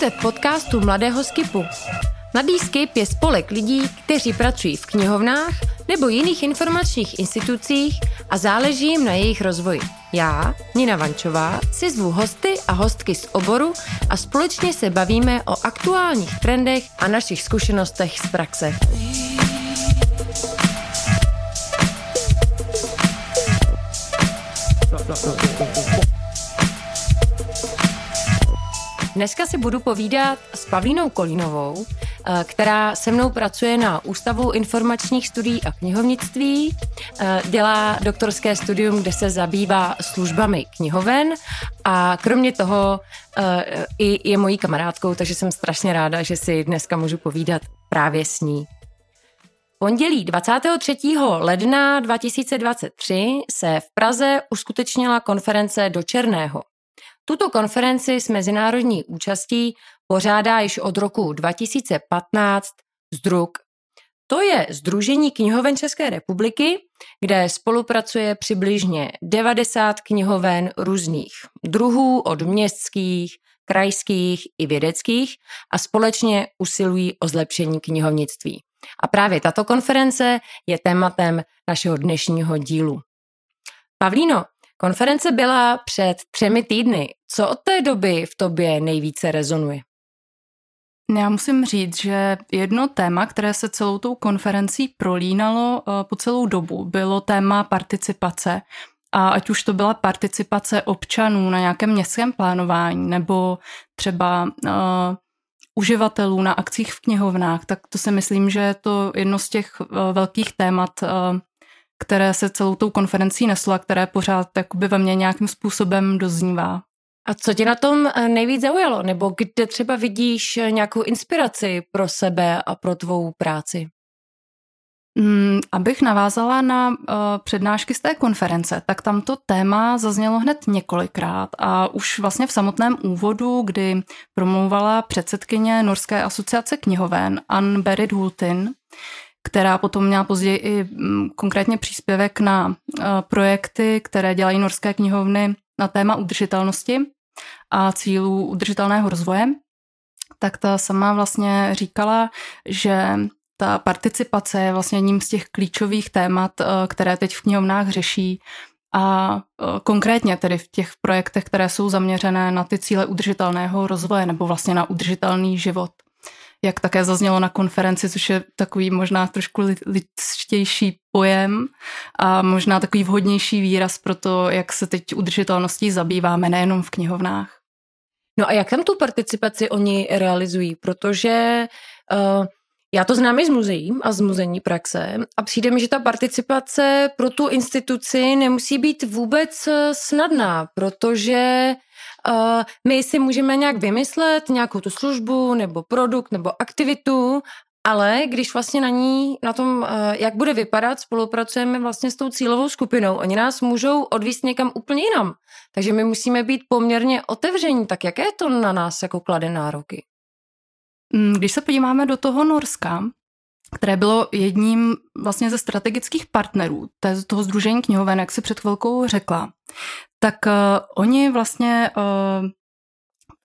Vítejte v podcastu Mladého Skipu. Mladý Skip je spolek lidí, kteří pracují v knihovnách nebo jiných informačních institucích a záleží jim na jejich rozvoji. Já, Nina Vančová, si zvu hosty a hostky z oboru a společně se bavíme o aktuálních trendech a našich zkušenostech z praxe. Dneska si budu povídat s Pavlínou Kolínovou, eh, která se mnou pracuje na Ústavu informačních studií a knihovnictví. Eh, dělá doktorské studium, kde se zabývá službami knihoven a kromě toho eh, i je mojí kamarádkou, takže jsem strašně ráda, že si dneska můžu povídat právě s ní. Pondělí 23. ledna 2023 se v Praze uskutečnila konference do Černého. Tuto konferenci s mezinárodní účastí pořádá již od roku 2015 Zdruk. To je Združení knihoven České republiky, kde spolupracuje přibližně 90 knihoven různých druhů od městských, krajských i vědeckých a společně usilují o zlepšení knihovnictví. A právě tato konference je tématem našeho dnešního dílu. Pavlíno, konference byla před třemi týdny. Co od té doby v tobě nejvíce rezonuje? Já musím říct, že jedno téma, které se celou tou konferencí prolínalo eh, po celou dobu, bylo téma participace. A ať už to byla participace občanů na nějakém městském plánování nebo třeba uh, uživatelů na akcích v knihovnách, tak to si myslím, že je to jedno z těch uh, velkých témat, uh, které se celou tou konferencí neslo a které pořád jakoby ve mně nějakým způsobem doznívá. A co tě na tom eh, nejvíc zaujalo? Nebo kde třeba vidíš eh, nějakou inspiraci pro sebe a pro tvou práci? Mm, abych navázala na uh, přednášky z té konference, tak tam to téma zaznělo hned několikrát a už vlastně v samotném úvodu, kdy promlouvala předsedkyně Norské asociace knihoven Ann Berit Hultin, která potom měla později i mm, konkrétně příspěvek na uh, projekty, které dělají norské knihovny na téma udržitelnosti a cílů udržitelného rozvoje, tak ta sama vlastně říkala, že ta participace je vlastně jedním z těch klíčových témat, eh, které teď v knihovnách řeší a eh, konkrétně tedy v těch projektech, které jsou zaměřené na ty cíle udržitelného rozvoje nebo vlastně na udržitelný život. Jak také zaznělo na konferenci, což je takový možná trošku lidštější pojem a možná takový vhodnější výraz pro to, jak se teď udržitelností zabýváme nejenom v knihovnách. No a jak tam tu participaci oni realizují? Protože uh, já to znám i z muzeí a z muzejní praxe a přijde mi, že ta participace pro tu instituci nemusí být vůbec eh, snadná, protože uh, my si můžeme nějak vymyslet nějakou tu službu nebo produkt nebo aktivitu ale když vlastně na ní, na tom, eh, jak bude vypadat, spolupracujeme vlastně s tou cílovou skupinou. Oni nás můžou odvíst někam úplně jinam. Takže my musíme být poměrně otevření. Tak jaké to na nás jako klade nároky? Mm, když se podíváme do toho Norska, které bylo jedním vlastně ze strategických partnerů toho Združení knihoven, jak si před chvilkou řekla, tak uh, oni vlastně uh,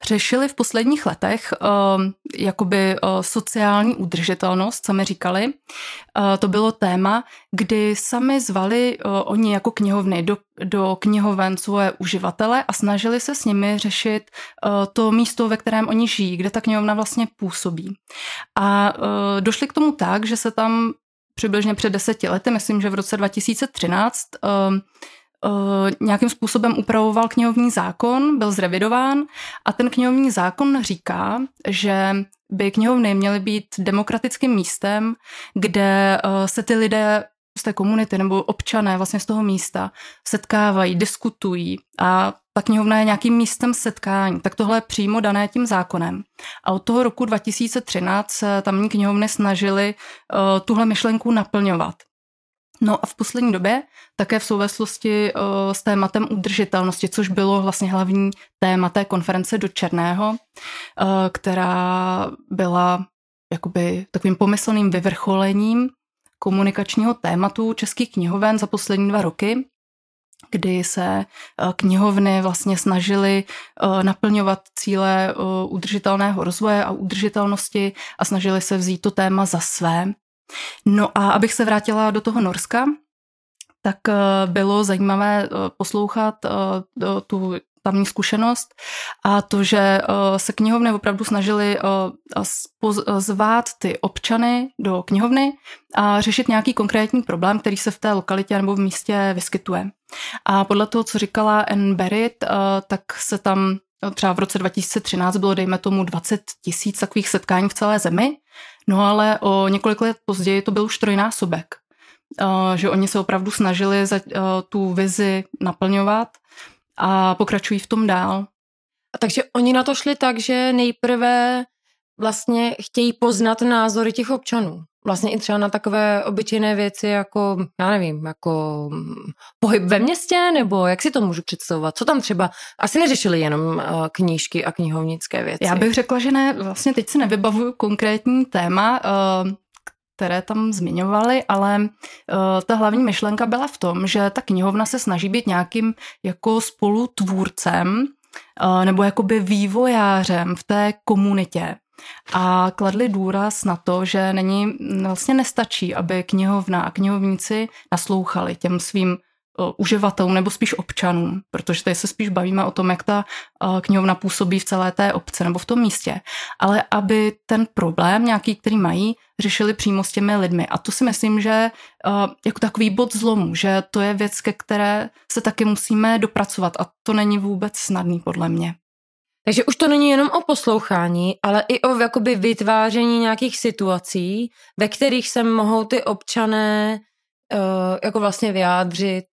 řešili v posledních letech uh, jakoby uh, sociální udržitelnost, co mi říkali. Uh, to bylo téma, kdy sami zvali uh, oni jako knihovny do, do knihoven svoje uživatele a snažili se s nimi řešit to místo, ve kterém oni žijí, kde ta knihovna vlastně působí. A došli k tomu tak, že se tam přibližně před deseti lety, myslím, že v roce 2013, uh, Eh, nějakým způsobem upravoval knihovní zákon, byl zrevidován a ten knihovní zákon říká, že by knihovny měly být demokratickým místem, kde eh, se ty lidé z té komunity nebo občané vlastně z toho místa setkávají, diskutují a ta knihovna je nějakým místem setkání. Tak tohle je přímo dané tím zákonem. A od toho roku 2013 se tamní knihovny snažili uh, tuhle myšlenku naplňovat. No a v poslední době také v souvislosti uh, s tématem udržitelnosti, což bylo vlastně hlavní téma té konference do Černého, uh, která byla jakoby takovým pomyslným vyvrcholením komunikačního tématu českých knihoven za poslední dva roky, kdy se knihovny vlastně snažily naplňovat cíle udržitelného rozvoje a udržitelnosti a snažili se vzít to téma za své. No a abych se vrátila do toho Norska, tak bylo zajímavé poslouchat tu tamní zkušenost a to, že eh, se knihovny opravdu snažili eh, zvát ty občany do knihovny a řešit nějaký konkrétní problém, který se v té lokalitě nebo v místě vyskytuje. A podle toho, co říkala Barrett, eh, tak se tam třeba v roce 2013 bylo, dejme tomu, 20 tisíc takových setkání v celé zemi, no ale o několik let později to byl už trojnásobek. Že oni se opravdu snažili tu vizi naplňovat a pokračují v tom dál. A takže oni na to šli tak, že nejprve vlastně chtějí poznat názory těch občanů. Vlastně i třeba na takové obyčejné věci jako, já nevím, jako pohyb ve městě, nebo jak si to můžu představovat? Co tam třeba? Asi neřešili jenom eh, knížky a knihovnické věci. Já bych řekla, že ne, vlastně teď si nevybavuju konkrétní téma. Uh, které tam zmiňovali, ale uh, ta hlavní myšlenka byla v tom, že ta knihovna se snaží být nějakým jako spolutvůrcem nebo jakoby vývojářem v té komunitě. A kladli důraz na to, že není, vlastně nestačí, aby knihovna a knihovníci naslouchali těm svým uživatelům nebo spíš občanům, protože tady se spíš bavíme o tom, jak ta knihovna působí v celé té obce nebo v tom místě, ale aby ten problém nějaký, který mají, řešili přímo s těmi lidmi. A to si myslím, že jako takový bod zlomu, že to je věc, ke které se taky musíme dopracovat a to není vůbec snadný podle mě. Takže už to není jenom o poslouchání, ale i o jakoby vytváření nějakých situací, ve kterých se mohou ty občané uh, jako vlastně vyjádřit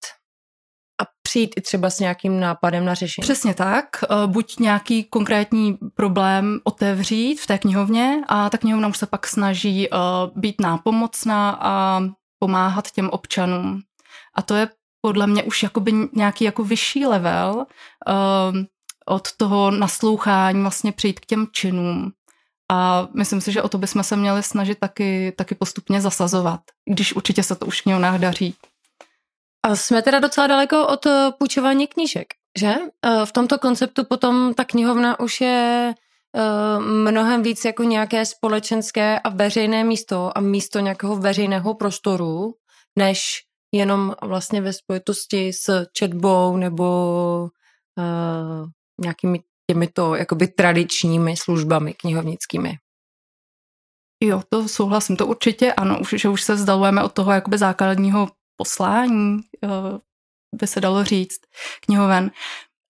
a přijít i třeba s nějakým nápadem na řešení. Přesně tak. Uh, buď nějaký konkrétní problém otevřít v té knihovně a ta knihovna už se pak snaží uh, být nápomocná a pomáhat těm občanům. A to je podle mě už jakoby nějaký jako vyšší level uh, od toho naslouchání vlastně přijít k těm činům. A myslím si, že o to bychom se měli snažit taky, taky postupně zasazovat, když určitě se to už knihovnách daří. A jsme teda docela daleko od eh, půjčování knížek, že? Eh, v tomto konceptu potom ta knihovna už je eh, mnohem víc jako nějaké společenské a veřejné místo a místo nějakého veřejného prostoru, než jenom vlastně ve spojitosti s četbou nebo nějakými těmito jakoby tradičními službami knihovnickými. Jo, to souhlasím, to určitě ano, už, že už se vzdalujeme od toho jakoby základního poslání, eh, by se dalo říct, knihoven.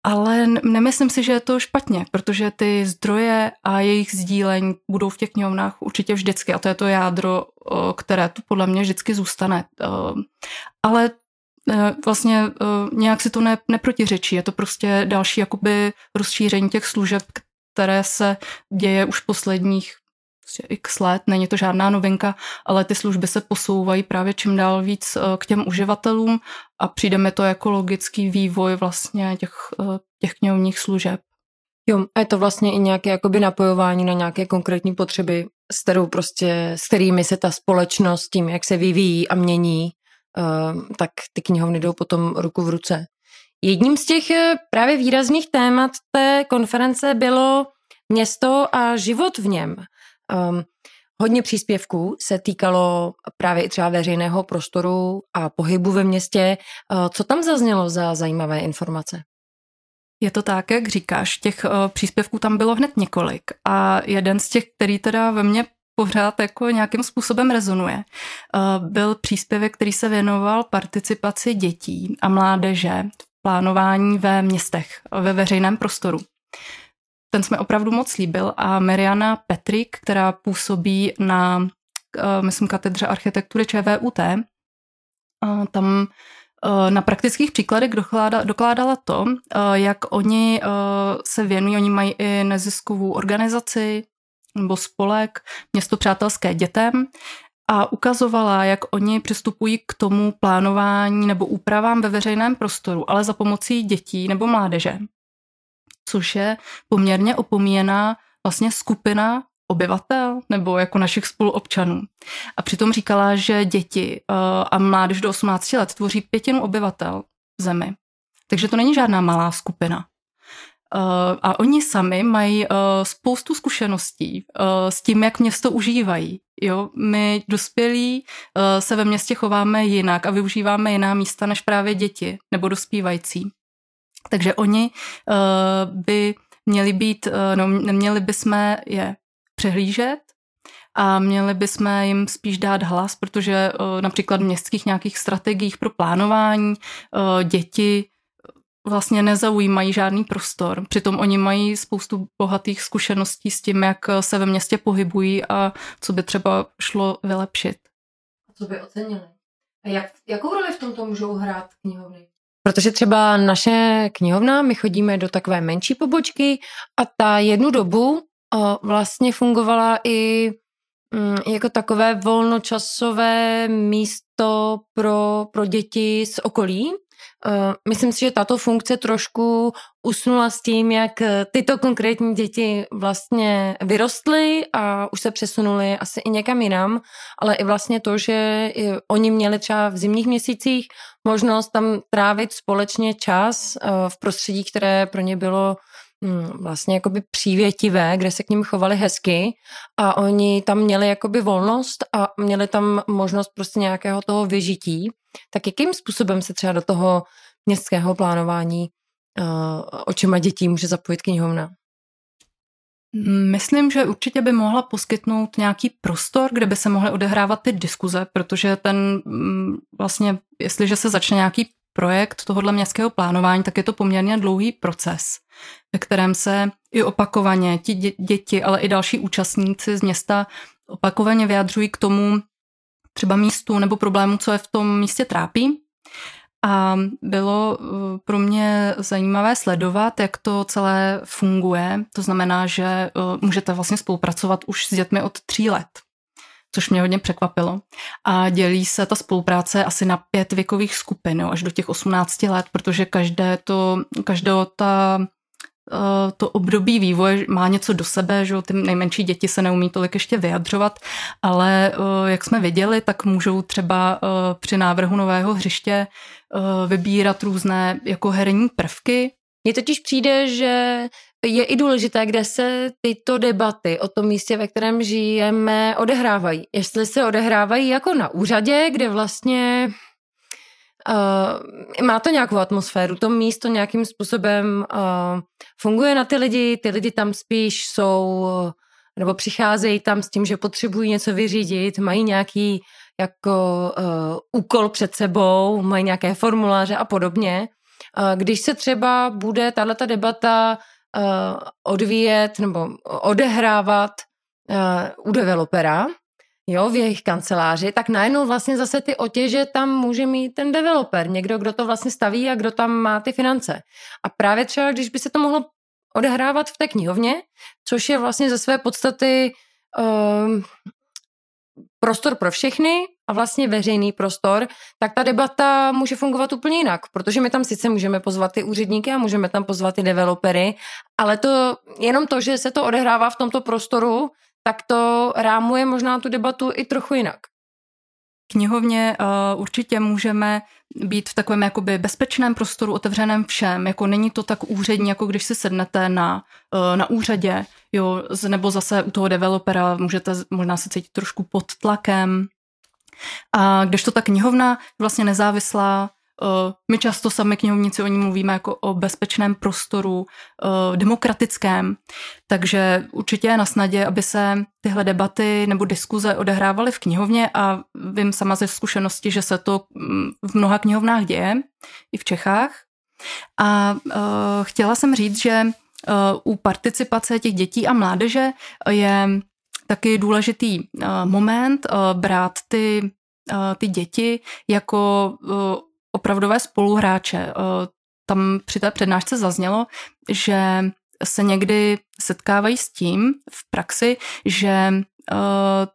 Ale nemyslím si, že je to špatně, protože ty zdroje a jejich sdílení budou v těch knihovnách určitě vždycky a to je to jádro, eh, které tu podle mě vždycky zůstane. Eh, ale vlastně eh, nějak si to ne, neprotiřečí. Je to prostě další jakoby rozšíření těch služeb, které se děje už posledních prostě x let, není to žádná novinka, ale ty služby se posouvají právě čím dál víc eh, k těm uživatelům a přijde mi to jako logický vývoj vlastně těch, těch knihovních služeb. Jo, a je to vlastně i nějaké jakoby napojování na nějaké konkrétní potřeby, s kterou prostě, s kterými se ta společnost tím, jak se vyvíjí a mění, tak ty knihovny jdou potom ruku v ruce. Jedním z těch eh, právě výrazných témat té konference bylo město a život v něm. Um, hodně příspěvků se týkalo právě i třeba veřejného prostoru a pohybu ve městě. Uh, co tam zaznělo za zajímavé informace? Je to tak, jak říkáš, těch uh, příspěvků tam bylo hned několik a jeden z těch, který teda ve mně pořád jako nějakým způsobem rezonuje. Eh, byl příspěvek, který se věnoval participaci dětí a mládeže v plánování ve městech, ve veřejném prostoru. Ten jsme opravdu moc líbil a Mariana Petrik, která působí na, eh, myslím, katedře architektury ČVUT, eh, tam na praktických příkladech dokládala to, jak oni se věnují, oni mají i neziskovou organizaci, nebo spolek Město přátelské dětem a ukazovala, jak oni přistupují k tomu plánování nebo úpravám ve veřejném prostoru, ale za pomocí dětí nebo mládeže, což je poměrně opomíjená vlastně skupina obyvatel nebo jako našich spoluobčanů. A přitom říkala, že děti eh, a mládež do 18 let tvoří pětinu obyvatel v zemi. Takže to není žádná malá skupina. A oni sami mají spoustu zkušeností s tím, jak město užívají. Jo, my dospělí se ve městě chováme jinak a využíváme jiná místa než právě děti nebo dospívající. Takže oni by měli být, no, neměli bychom je přehlížet a měli bychom jim spíš dát hlas, protože například v městských nějakých strategiích pro plánování děti vlastně nezaujímají žádný prostor. Přitom oni mají spoustu bohatých zkušeností s tím, jak se ve městě pohybují a co by třeba šlo vylepšit. A co by ocenili? A jak, jakou roli v tomto můžou hrát knihovny? Protože třeba naše knihovna, my chodíme do takové menší pobočky a ta jednu dobu o, vlastně fungovala i mm, jako takové volnočasové místo pro, pro děti z okolí, Eh, myslím si, že tato funkce trošku usnula s tím, jak eh, tyto konkrétní děti vlastně vyrostly a už se přesunuly asi i někam jinam, ale i vlastně to, že oni měli třeba v zimních měsících možnost tam trávit společně čas eh, v prostředí, které pro ně bylo vlastně jakoby přívětivé, kde se k ním chovali hezky a oni tam měli jakoby volnost a měli tam možnost prostě nějakého toho vyžití. Tak jakým způsobem se třeba do toho městského plánování uh, očima dětí může zapojit knihovna? Myslím, že určitě by mohla poskytnout nějaký prostor, kde by se mohly odehrávat ty diskuze, protože ten mm, vlastně, jestliže se začne nějaký projekt tohohle městského plánování, tak je to poměrně dlouhý proces, ve kterém se i opakovaně ti děti, ale i další účastníci z města opakovaně vyjadřují k tomu třeba místu nebo problému, co je v tom místě trápí. A bylo uh, pro mě zajímavé sledovat, jak to celé funguje. To znamená, že uh, můžete vlastně spolupracovat už s dětmi od tří let, což mě hodně překvapilo. A dělí se ta spolupráce asi na pět věkových skupin, jo, až do těch 18 let, protože každé to, každého ta Eh, to období vývoje má něco do sebe, že ty nejmenší děti se neumí tolik ještě vyjadřovat, ale eh, jak jsme viděli, tak můžou třeba eh, při návrhu nového hřiště vybírat různé jako herní prvky. Mně totiž přijde, že je i důležité, kde se tyto debaty o tom místě, ve kterém žijeme, odehrávají. Jestli se odehrávají jako na úřadě, kde vlastně Uh, má to nějakou atmosféru, to místo nějakým způsobem uh, funguje na ty lidi, ty lidi tam spíš jsou, nebo přicházejí tam s tím, že potřebují něco vyřídit, mají nějaký jako uh, úkol před sebou, mají nějaké formuláře a podobně. Uh, když se třeba bude tato debata odvíjet nebo odehrávat uh, u developera, jo, v jejich kanceláři, tak najednou vlastně zase ty otěže tam může mít ten developer, někdo, kdo to vlastně staví a kdo tam má ty finance. A právě třeba, když by se to mohlo odehrávat v té knihovně, což je vlastně ze své podstaty um, prostor pro všechny a vlastně veřejný prostor, tak ta debata může fungovat úplně jinak, protože my tam sice můžeme pozvat ty úředníky a můžeme tam pozvat ty developery, ale to jenom to, že se to odehrává v tomto prostoru, tak to rámuje možná tu debatu i trochu jinak. Knihovně uh, určitě můžeme být v takovém jakoby bezpečném prostoru, otevřeném všem. Jako není to tak úřední, jako když si sednete na, uh, na úřadě, jo, nebo zase u toho developera můžete možná se cítit trošku pod tlakem. A když to ta knihovna vlastně nezávislá, Eh, my často sami knihovníci o ní mluvíme jako o bezpečném prostoru, eh, demokratickém, takže určitě je na snadě, aby se tyhle debaty nebo diskuze odehrávaly v knihovně a vím sama ze zkušenosti, že se to mm, v mnoha knihovnách děje, i v Čechách. A uh, chtěla jsem říct, že u participace těch dětí a mládeže je taky důležitý uh, moment uh, brát ty, uh, ty děti jako opravdové spoluhráče. Eh, tam při té přednášce zaznělo, že se někdy setkávají s tím v praxi, že eh,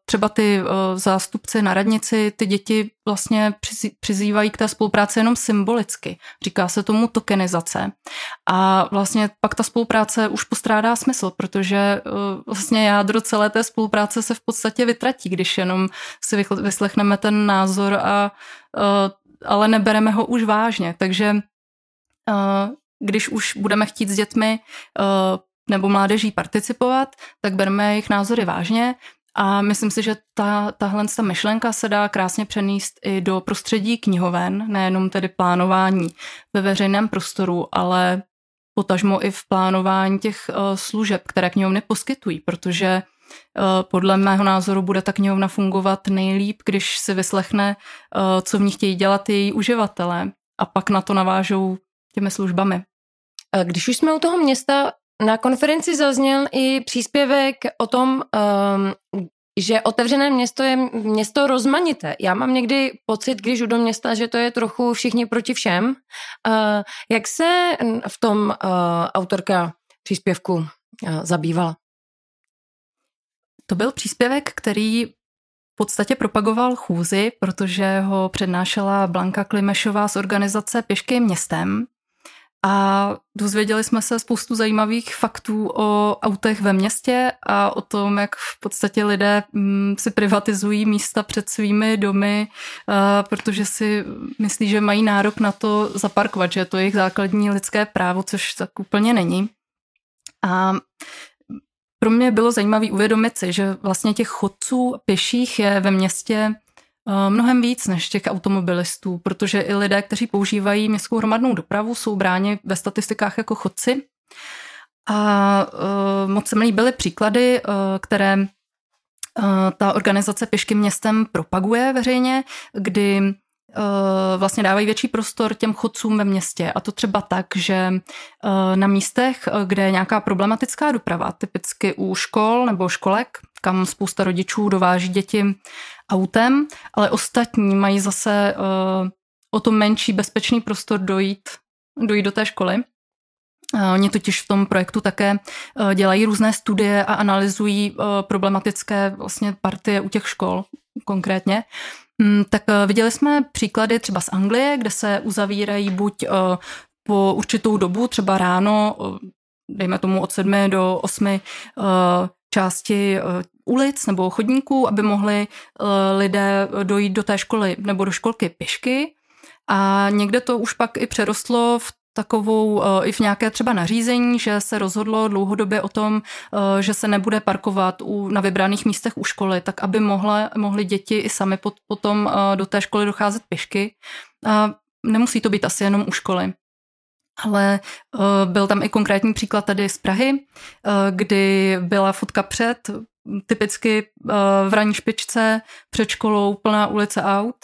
třeba ty eh, zástupci na radnici ty děti vlastně přizývají k té spolupráci jenom symbolicky. Říká se tomu tokenizace. A vlastně pak ta spolupráce už postrádá smysl, protože vlastně jádro celé té spolupráce se v podstatě vytratí, když jenom si vyslechneme ten názor a ale nebereme ho už vážně. Takže když už budeme chtít s dětmi nebo mládeží participovat, tak bereme jejich názory vážně a myslím si, že ta, tahle ta myšlenka se dá krásně přenést i do prostředí knihoven, nejenom tedy plánování ve veřejném prostoru, ale potažmo i v plánování těch uh, služeb, které knihovny poskytují, protože uh, podle mého názoru bude ta knihovna fungovat nejlíp, když si vyslechne, uh, co v ní chtějí dělat její uživatelé a pak na to navážou těmi službami. Když už jsme u toho města, na konferenci zazněl i příspěvek o tom, um, že otevřené město je město rozmanité. Já mám někdy pocit, když jdu do města, že to je trochu všichni proti všem. Uh, jak se v tom uh, autorka příspěvku uh, zabývala? To byl příspěvek, který v podstatě propagoval chůzi, protože ho přednášela Blanka Klimešová z organizace Pěšky městem a dozvěděli jsme se spoustu zajímavých faktů o autech ve městě a o tom, jak v podstatě lidé mm, si privatizují místa před svými domy, protože si myslí, že mají nárok na to zaparkovat, že je to jejich základní lidské právo, což tak úplně není. A pro mě bylo zajímavé uvědomit si, že vlastně těch chodců pěších je ve městě Eh, mnohem víc než těch automobilistů, protože i lidé, kteří používají městskou hromadnou dopravu, jsou bráni ve statistikách jako chodci. A uh, moc se mi líbily příklady, uh, které ta organizace Pěšky městem propaguje veřejně, kdy vlastně dávají větší prostor těm chodcům ve městě. A to třeba tak, že na místech, kde je nějaká problematická doprava, typicky u škol nebo školek, kam spousta rodičů dováží děti autem, ale ostatní mají zase o to menší bezpečný prostor dojít, dojít do té školy. Oni totiž v tom projektu také dělají různé studie a analyzují problematické vlastně partie u těch škol konkrétně. Um, tak uh, viděli jsme příklady třeba z Anglie, kde se uzavírají buď uh, po určitou dobu, třeba ráno, uh, dejme tomu od 7 do 8 uh, části ulic nebo chodníků, aby mohli eh, lidé dojít do té školy nebo do školky pěšky. A někde to už pak i přerostlo v takovou eh, i v nějaké třeba nařízení, že se rozhodlo dlouhodobě o tom, eh, že se nebude parkovat u, na vybraných místech u školy, tak aby mohly, mohly děti i sami pot, potom do té školy docházet pěšky. A nemusí to být asi jenom u školy. Ale byl tam i konkrétní příklad tady z Prahy, kdy byla fotka před typicky eh, v ranní špičce před školou plná ulice aut.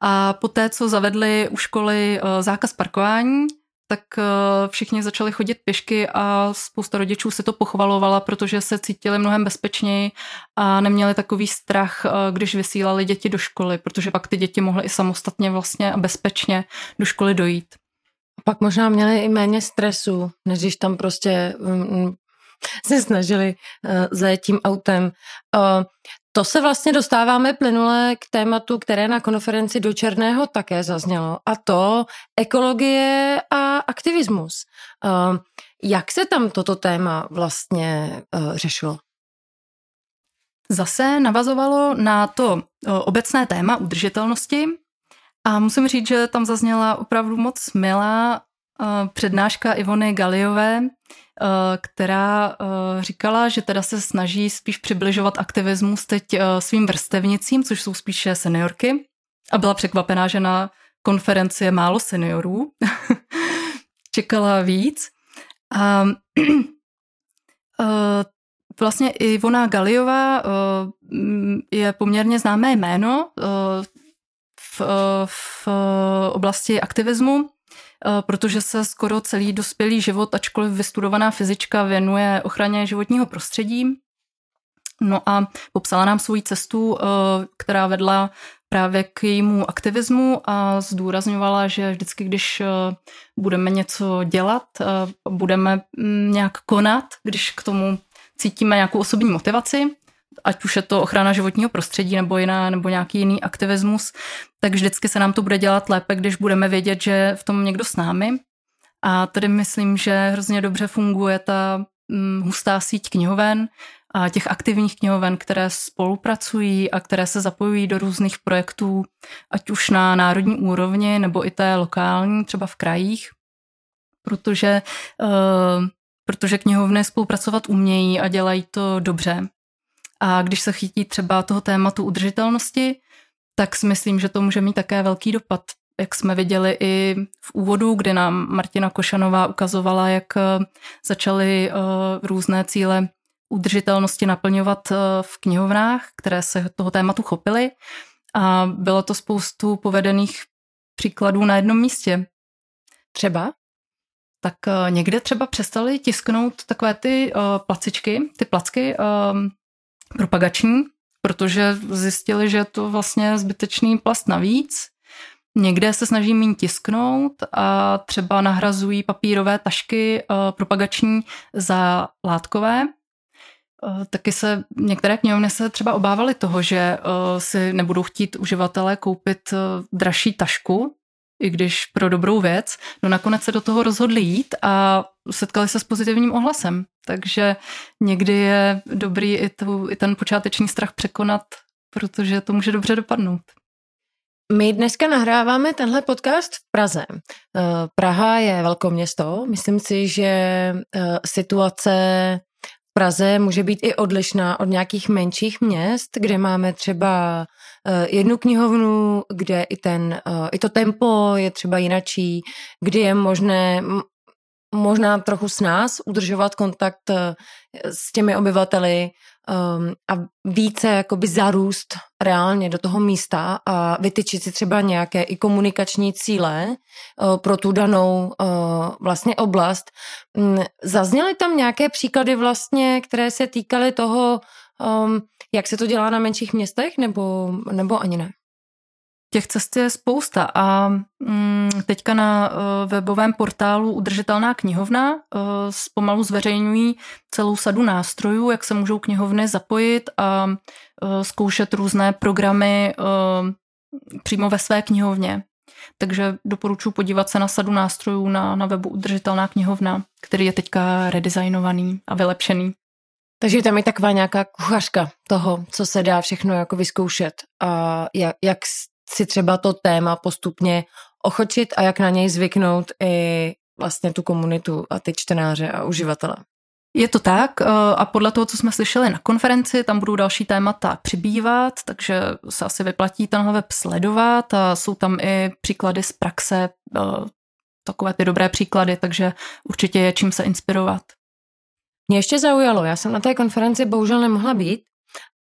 A poté, co zavedli u školy eh, zákaz parkování, tak eh, všichni začali chodit pěšky a spousta rodičů se to pochvalovala, protože se cítili mnohem bezpečněji a neměli takový strach, když vysílali děti do školy, protože pak ty děti mohly i samostatně vlastně a bezpečně do školy dojít. Pak možná měli i méně stresu, než když tam prostě mm, mm, se snažili uh, zajet tím autem. To se vlastně dostáváme plynule k tématu, které na konferenci do Černého také zaznělo, a to ekologie a aktivismus. Uh, jak se tam toto téma vlastně uh, řešilo? Zase navazovalo na to obecné téma udržitelnosti a musím říct, že tam zazněla opravdu moc milá přednáška Ivony Galiové, Eh, která eh, říkala, že teda se snaží spíš přibližovat aktivismus teď eh, svým vrstevnicím, což jsou spíše seniorky. A byla překvapená, že na konferenci je málo seniorů. Čekala víc. A vlastně Ivona Galiová je poměrně známé jméno v, v oblasti aktivismu Eh, protože se skoro celý dospělý život, ačkoliv vystudovaná fyzička, věnuje ochraně životního prostředí. No a popsala nám svoji cestu, eh, která vedla právě k jejímu aktivismu a zdůrazňovala, že vždycky, když eh, budeme něco dělat, budeme mm, nějak konat, když k tomu cítíme nějakou osobní motivaci, ať už je to ochrana životního prostředí nebo jiná, nebo nějaký jiný aktivismus, tak vždycky se nám to bude dělat lépe, když budeme vědět, že v tom někdo s námi. A tady myslím, že hrozně dobře funguje ta hm, hustá síť knihoven a těch aktivních knihoven, které spolupracují a které se zapojují do různých projektů, ať už na národní úrovni nebo i té lokální, třeba v krajích. protože, protože knihovny spolupracovat umějí a dělají to dobře. A když se chytí třeba toho tématu udržitelnosti, tak si myslím, že to může mít také velký dopad. Jak jsme viděli i v úvodu, kdy nám Martina Košanová ukazovala, jak začaly různé cíle udržitelnosti naplňovat eh, v knihovnách, které se toho tématu chopily a bylo to spoustu povedených příkladů na jednom místě. Třeba? Tak eh, někde třeba přestali tisknout takové ty placičky, ty placky propagační, protože zjistili, že je to vlastně zbytečný plast navíc. Někde se snaží méně tisknout a třeba nahrazují papírové tašky uh, propagační za látkové, Eh, taky se některé knihovny se třeba obávaly toho, že eh, si nebudou chtít uživatelé koupit eh, dražší tašku, i když pro dobrou věc. No nakonec se do toho rozhodli jít a setkali se s pozitivním ohlasem. Takže někdy je dobrý i, tu, i ten počáteční strach překonat, protože to může dobře dopadnout. My dneska nahráváme tenhle podcast v Praze. Praha je velkoměsto. Myslím si, že situace Praze může být i odlišná od nějakých menších měst, kde máme třeba eh, jednu knihovnu, kde i, ten, eh, i to tempo je třeba jinačí, kdy je možné možná trochu s nás udržovat kontakt eh, s těmi obyvateli um, a více jakoby zarůst reálně do toho místa a vytyčit si třeba nějaké i komunikační cíle pro tu danou vlastně oblast. Um, zazněly tam nějaké příklady vlastně, které se týkaly toho, um, jak se to dělá na menších městech, nebo, nebo ani ne? Těch cest je spousta a mm, teďka na uh, webovém portálu Udržitelná knihovna uh, pomalu zveřejňují celou sadu nástrojů, jak se můžou knihovny zapojit a uh, zkoušet různé programy přímo ve své knihovně. Takže doporučuji podívat se na sadu nástrojů na, na webu Udržitelná knihovna, který je teďka redesignovaný a vylepšený. Takže tam je taková nějaká kuchařka toho, co se dá všechno jako vyzkoušet a jak, jak si třeba to téma postupně ochočit a jak na něj zvyknout i vlastně tu komunitu a ty čtenáře a uživatele. Je to tak eh, a podle toho, co jsme slyšeli na konferenci, tam budou další témata přibývat, takže se asi vyplatí tenhle web sledovat a jsou tam i příklady z praxe, eh, takové ty dobré příklady, takže určitě je čím se inspirovat. Mě ještě zaujalo, já jsem na té konferenci bohužel nemohla být,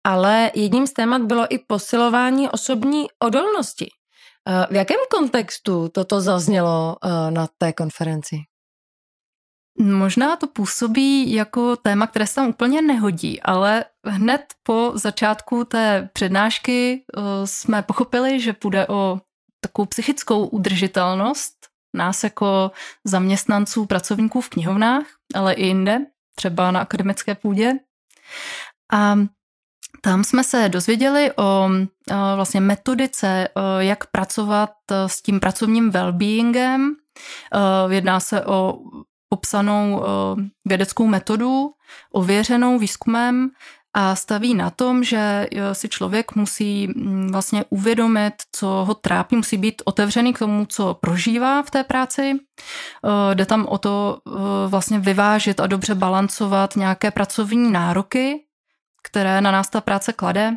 ale jedním z témat bylo i posilování osobní odolnosti. Eh, v jakém kontextu toto zaznělo eh, na té konferenci? Možná to působí jako téma, které se tam úplně nehodí, ale hned po začátku té přednášky eh, jsme pochopili, že půjde o takovou psychickou udržitelnost nás jako zaměstnanců, pracovníků v knihovnách, ale i jinde, třeba na akademické půdě. A tam jsme se dozvěděli o vlastně metodice, jak pracovat s tím pracovním well-beingem. Jedná se o popsanou vědeckou metodu, ověřenou výzkumem a staví na tom, že si člověk musí vlastně uvědomit, co ho trápí, musí být otevřený k tomu, co prožívá v té práci. Jde tam o to vlastně vyvážit a dobře balancovat nějaké pracovní nároky které na nás ta práce klade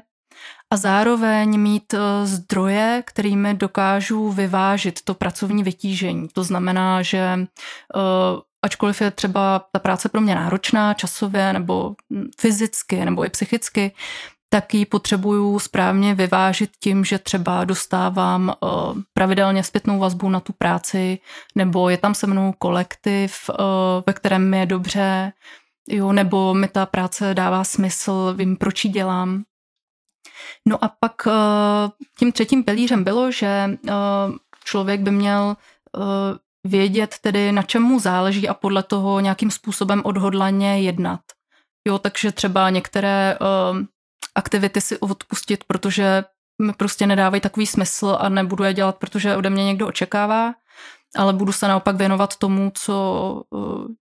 a zároveň mít zdroje, kterými dokážu vyvážit to pracovní vytížení. To znamená, že ačkoliv je třeba ta práce pro mě náročná časově nebo fyzicky nebo i psychicky, tak ji potřebuju správně vyvážit tím, že třeba dostávám eh, pravidelně zpětnou vazbu na tu práci, nebo je tam se mnou kolektiv, ve kterém mi je dobře, jo, nebo mi ta práce dává smysl, vím, proč ji dělám. No a pak eh, tím třetím pilířem bylo, že eh, člověk by měl eh, vědět tedy, na čem mu záleží a podle toho nějakým způsobem odhodlaně jednat. Jo, takže třeba některé aktivity si odpustit, protože mi prostě nedávají takový smysl a nebudu je dělat, protože ode mě někdo očekává, ale budu se naopak věnovat tomu, co,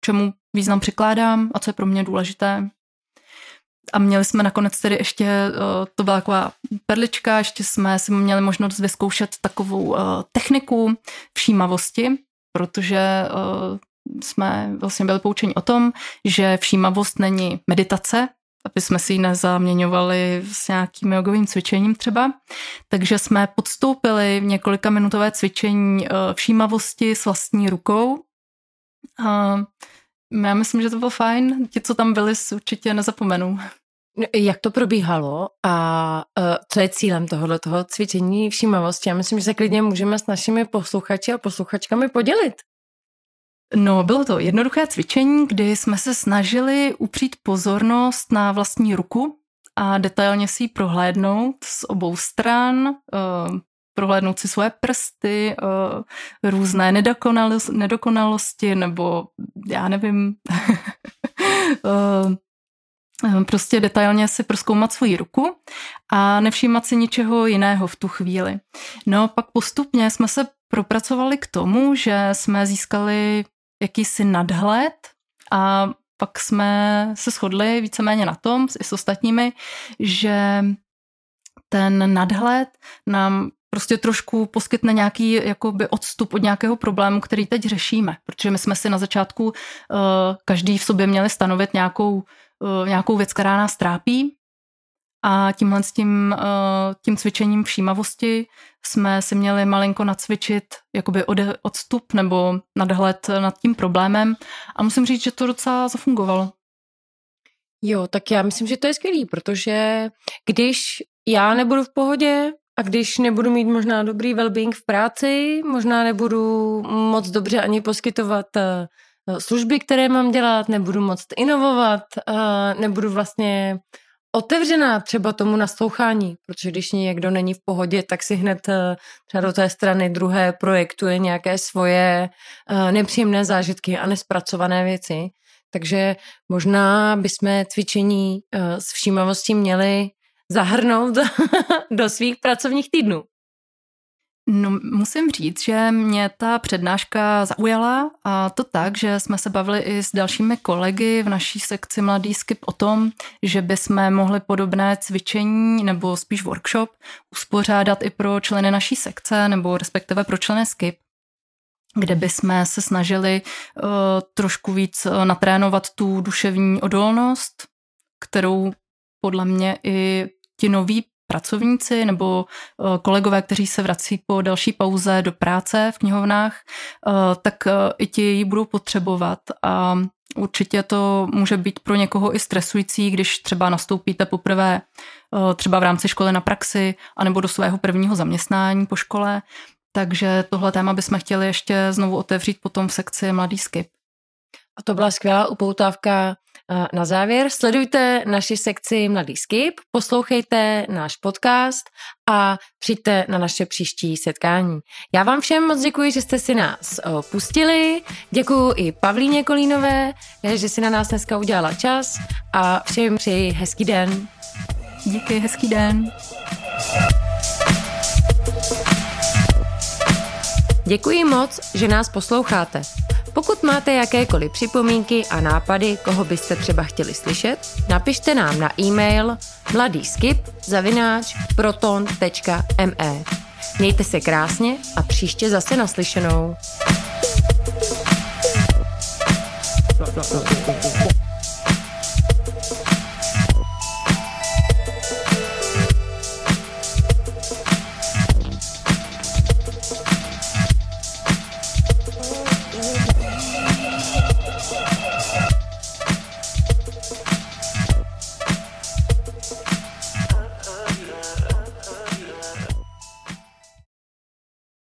čemu význam přikládám a co je pro mě důležité. A měli jsme nakonec tedy ještě, eh, to byla taková perlička, ještě jsme si měli možnost vyzkoušet takovou eh, techniku všímavosti, protože eh, jsme vlastně byli poučeni o tom, že všímavost není meditace, aby jsme si ji nezaměňovali s nějakým jogovým cvičením třeba. Takže jsme podstoupili několika minutové cvičení eh, všímavosti s vlastní rukou. A já myslím, že to bylo fajn. Ti, co tam byli, určitě nezapomenou. No, jak to probíhalo a uh, co je cílem tohoto toho cvičení všímavosti? Já myslím, že se klidně můžeme s našimi posluchači a posluchačkami podělit. No, bylo to jednoduché cvičení, kdy jsme se snažili upřít pozornost na vlastní ruku a detailně si ji prohlédnout z obou stran, uh, prohlédnout si svoje prsty, uh, různé nedokonalosti, nedokonalosti nebo já nevím, prostě detailně si proskoumat svoji ruku a nevšímat si ničeho jiného v tu chvíli. No pak postupně jsme se propracovali k tomu, že jsme získali jakýsi nadhled a pak jsme se shodli víceméně na tom i s ostatními, že ten nadhled nám prostě trošku poskytne nějaký jakoby odstup od nějakého problému, který teď řešíme. Protože my jsme si na začátku uh, každý v sobě měli stanovit nějakou, nějakou věc, která nás trápí a tímhle s tím, eh, tím cvičením všímavosti jsme si měli malinko nacvičit jakoby odstup nebo nadhled nad tím problémem a musím říct, že to docela zafungovalo. Jo, tak já myslím, že to je skvělý, protože když já nebudu v pohodě a když nebudu mít možná dobrý well-being v práci, možná nebudu moc dobře ani poskytovat eh, služby, které mám dělat, nebudu moc inovovat, nebudu vlastně otevřená třeba tomu naslouchání, protože když někdo není v pohodě, tak si hned eh, třeba do té strany druhé projektuje nějaké svoje eh, nepříjemné zážitky a nespracované věci. Takže možná bychom cvičení eh, s všímavostí měli zahrnout do svých pracovních týdnů. No, musím říct, že mě ta přednáška zaujala a to tak, že jsme se bavili i s dalšími kolegy v naší sekci Mladý Skip o tom, že bychom mohli podobné cvičení nebo spíš workshop uspořádat i pro členy naší sekce nebo respektive pro členy Skip kde bychom se snažili uh, trošku víc uh, natrénovat tu duševní odolnost, kterou podle mě i ti noví pracovníci nebo eh, kolegové, kteří se vrací po další pauze do práce v knihovnách, eh, tak eh, i ti ji budou potřebovat a určitě to může být pro někoho i stresující, když třeba nastoupíte poprvé třeba v rámci školy na praxi anebo do svého prvního zaměstnání po škole. Takže tohle téma bychom chtěli ještě znovu otevřít potom v sekci Mladý skip. A to byla skvělá upoutávka na závěr. Sledujte naši sekci Mladý skip, poslouchejte náš podcast a přijďte na naše příští setkání. Já vám všem moc děkuji, že jste si nás pustili. Děkuji i Pavlíně Kolínové, že si na nás dneska udělala čas a všem přeji hezký den. Díky, hezký den. Děkuji moc, že nás posloucháte. Pokud máte jakékoliv připomínky a nápady, koho byste třeba chtěli slyšet, napište nám na e-mail mladýskip.proton.me Mějte se krásně a příště zase naslyšenou.